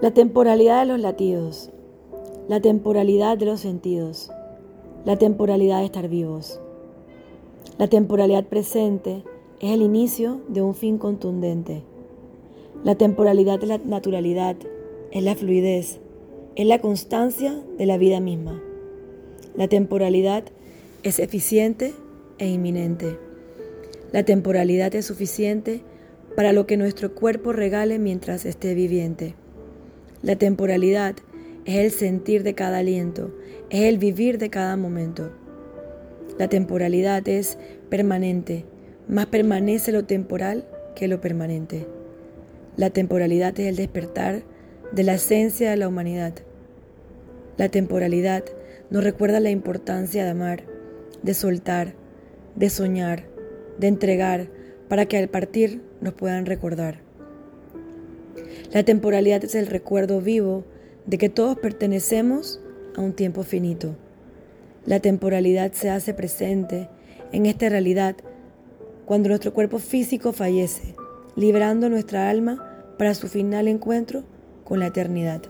La temporalidad de los latidos, la temporalidad de los sentidos, la temporalidad de estar vivos. La temporalidad presente es el inicio de un fin contundente. La temporalidad de la naturalidad es la fluidez, es la constancia de la vida misma. La temporalidad es eficiente e inminente. La temporalidad es suficiente para lo que nuestro cuerpo regale mientras esté viviente. La temporalidad es el sentir de cada aliento, es el vivir de cada momento. La temporalidad es permanente, más permanece lo temporal que lo permanente. La temporalidad es el despertar de la esencia de la humanidad. La temporalidad nos recuerda la importancia de amar, de soltar, de soñar, de entregar, para que al partir nos puedan recordar. La temporalidad es el recuerdo vivo de que todos pertenecemos a un tiempo finito. La temporalidad se hace presente en esta realidad cuando nuestro cuerpo físico fallece, librando nuestra alma para su final encuentro con la eternidad.